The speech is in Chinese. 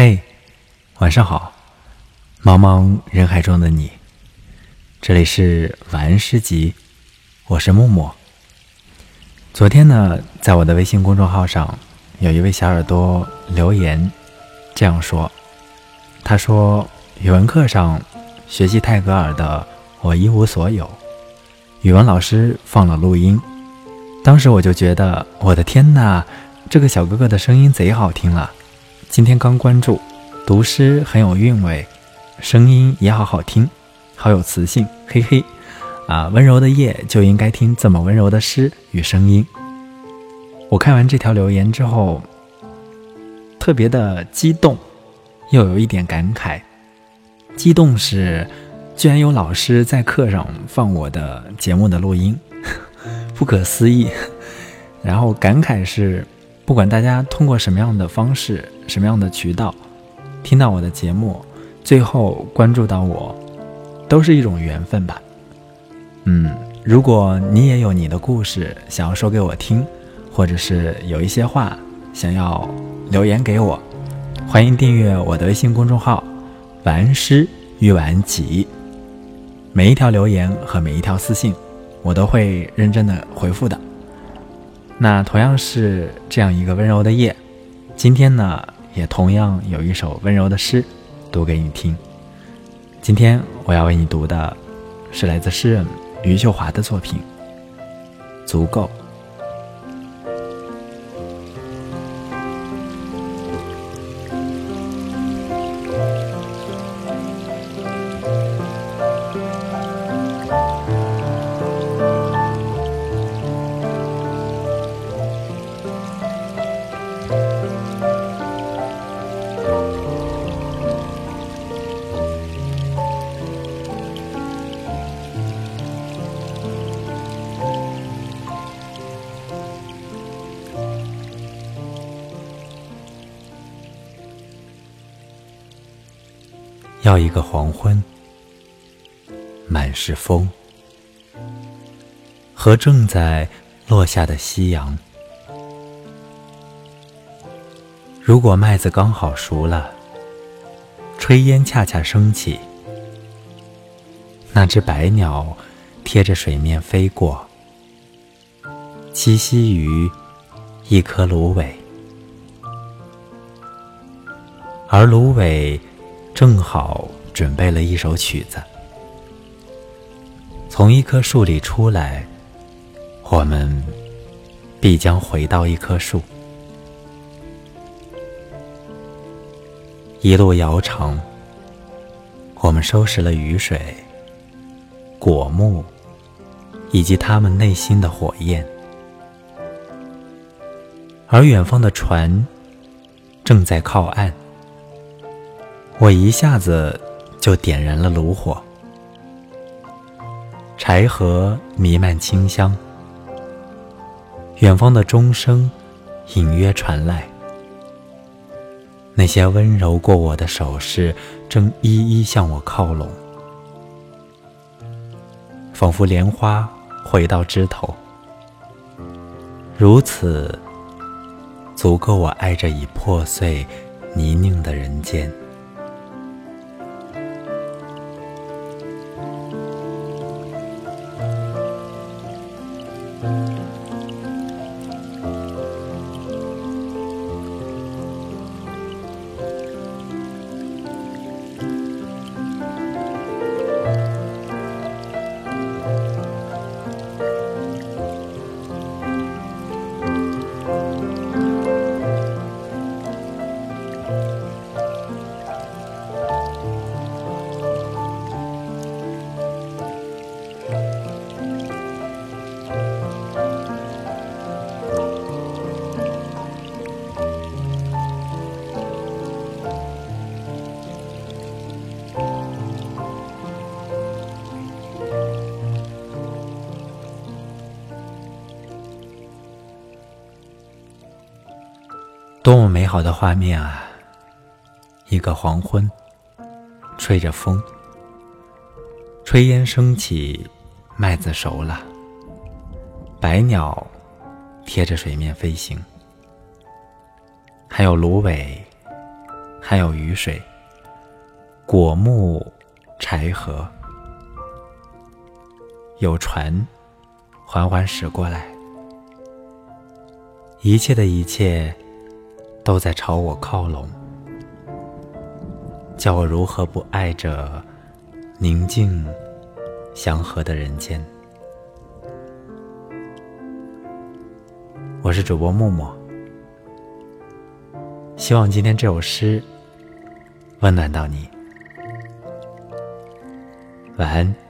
嘿，晚上好，茫茫人海中的你，这里是晚安诗集，我是木木。昨天呢，在我的微信公众号上，有一位小耳朵留言这样说：“他说语文课上学习泰戈尔的《我一无所有》，语文老师放了录音，当时我就觉得，我的天哪，这个小哥哥的声音贼好听了！”今天刚关注，读诗很有韵味，声音也好好听，好有磁性，嘿嘿，啊，温柔的夜就应该听这么温柔的诗与声音。我看完这条留言之后，特别的激动，又有一点感慨。激动是，居然有老师在课上放我的节目的录音，不可思议。然后感慨是。不管大家通过什么样的方式、什么样的渠道听到我的节目，最后关注到我，都是一种缘分吧。嗯，如果你也有你的故事想要说给我听，或者是有一些话想要留言给我，欢迎订阅我的微信公众号“晚安诗与晚安集”。每一条留言和每一条私信，我都会认真的回复的。那同样是这样一个温柔的夜，今天呢，也同样有一首温柔的诗，读给你听。今天我要为你读的，是来自诗人余秀华的作品，《足够》。要一个黄昏，满是风，和正在落下的夕阳。如果麦子刚好熟了，炊烟恰恰升起，那只白鸟贴着水面飞过，栖息于一棵芦苇，而芦苇。正好准备了一首曲子，从一棵树里出来，我们必将回到一棵树。一路遥长，我们收拾了雨水、果木以及他们内心的火焰，而远方的船正在靠岸。我一下子就点燃了炉火，柴禾弥漫清香，远方的钟声隐约传来，那些温柔过我的手势正一一向我靠拢，仿佛莲花回到枝头，如此足够我爱这已破碎泥泞的人间。多么美好的画面啊！一个黄昏，吹着风，炊烟升起，麦子熟了，白鸟贴着水面飞行，还有芦苇，还有雨水、果木、柴禾，有船缓缓驶过来，一切的一切都在朝我靠拢，叫我如何不爱着宁静祥和的人间？我是主播木木，希望今天这首诗温暖到你。晚安。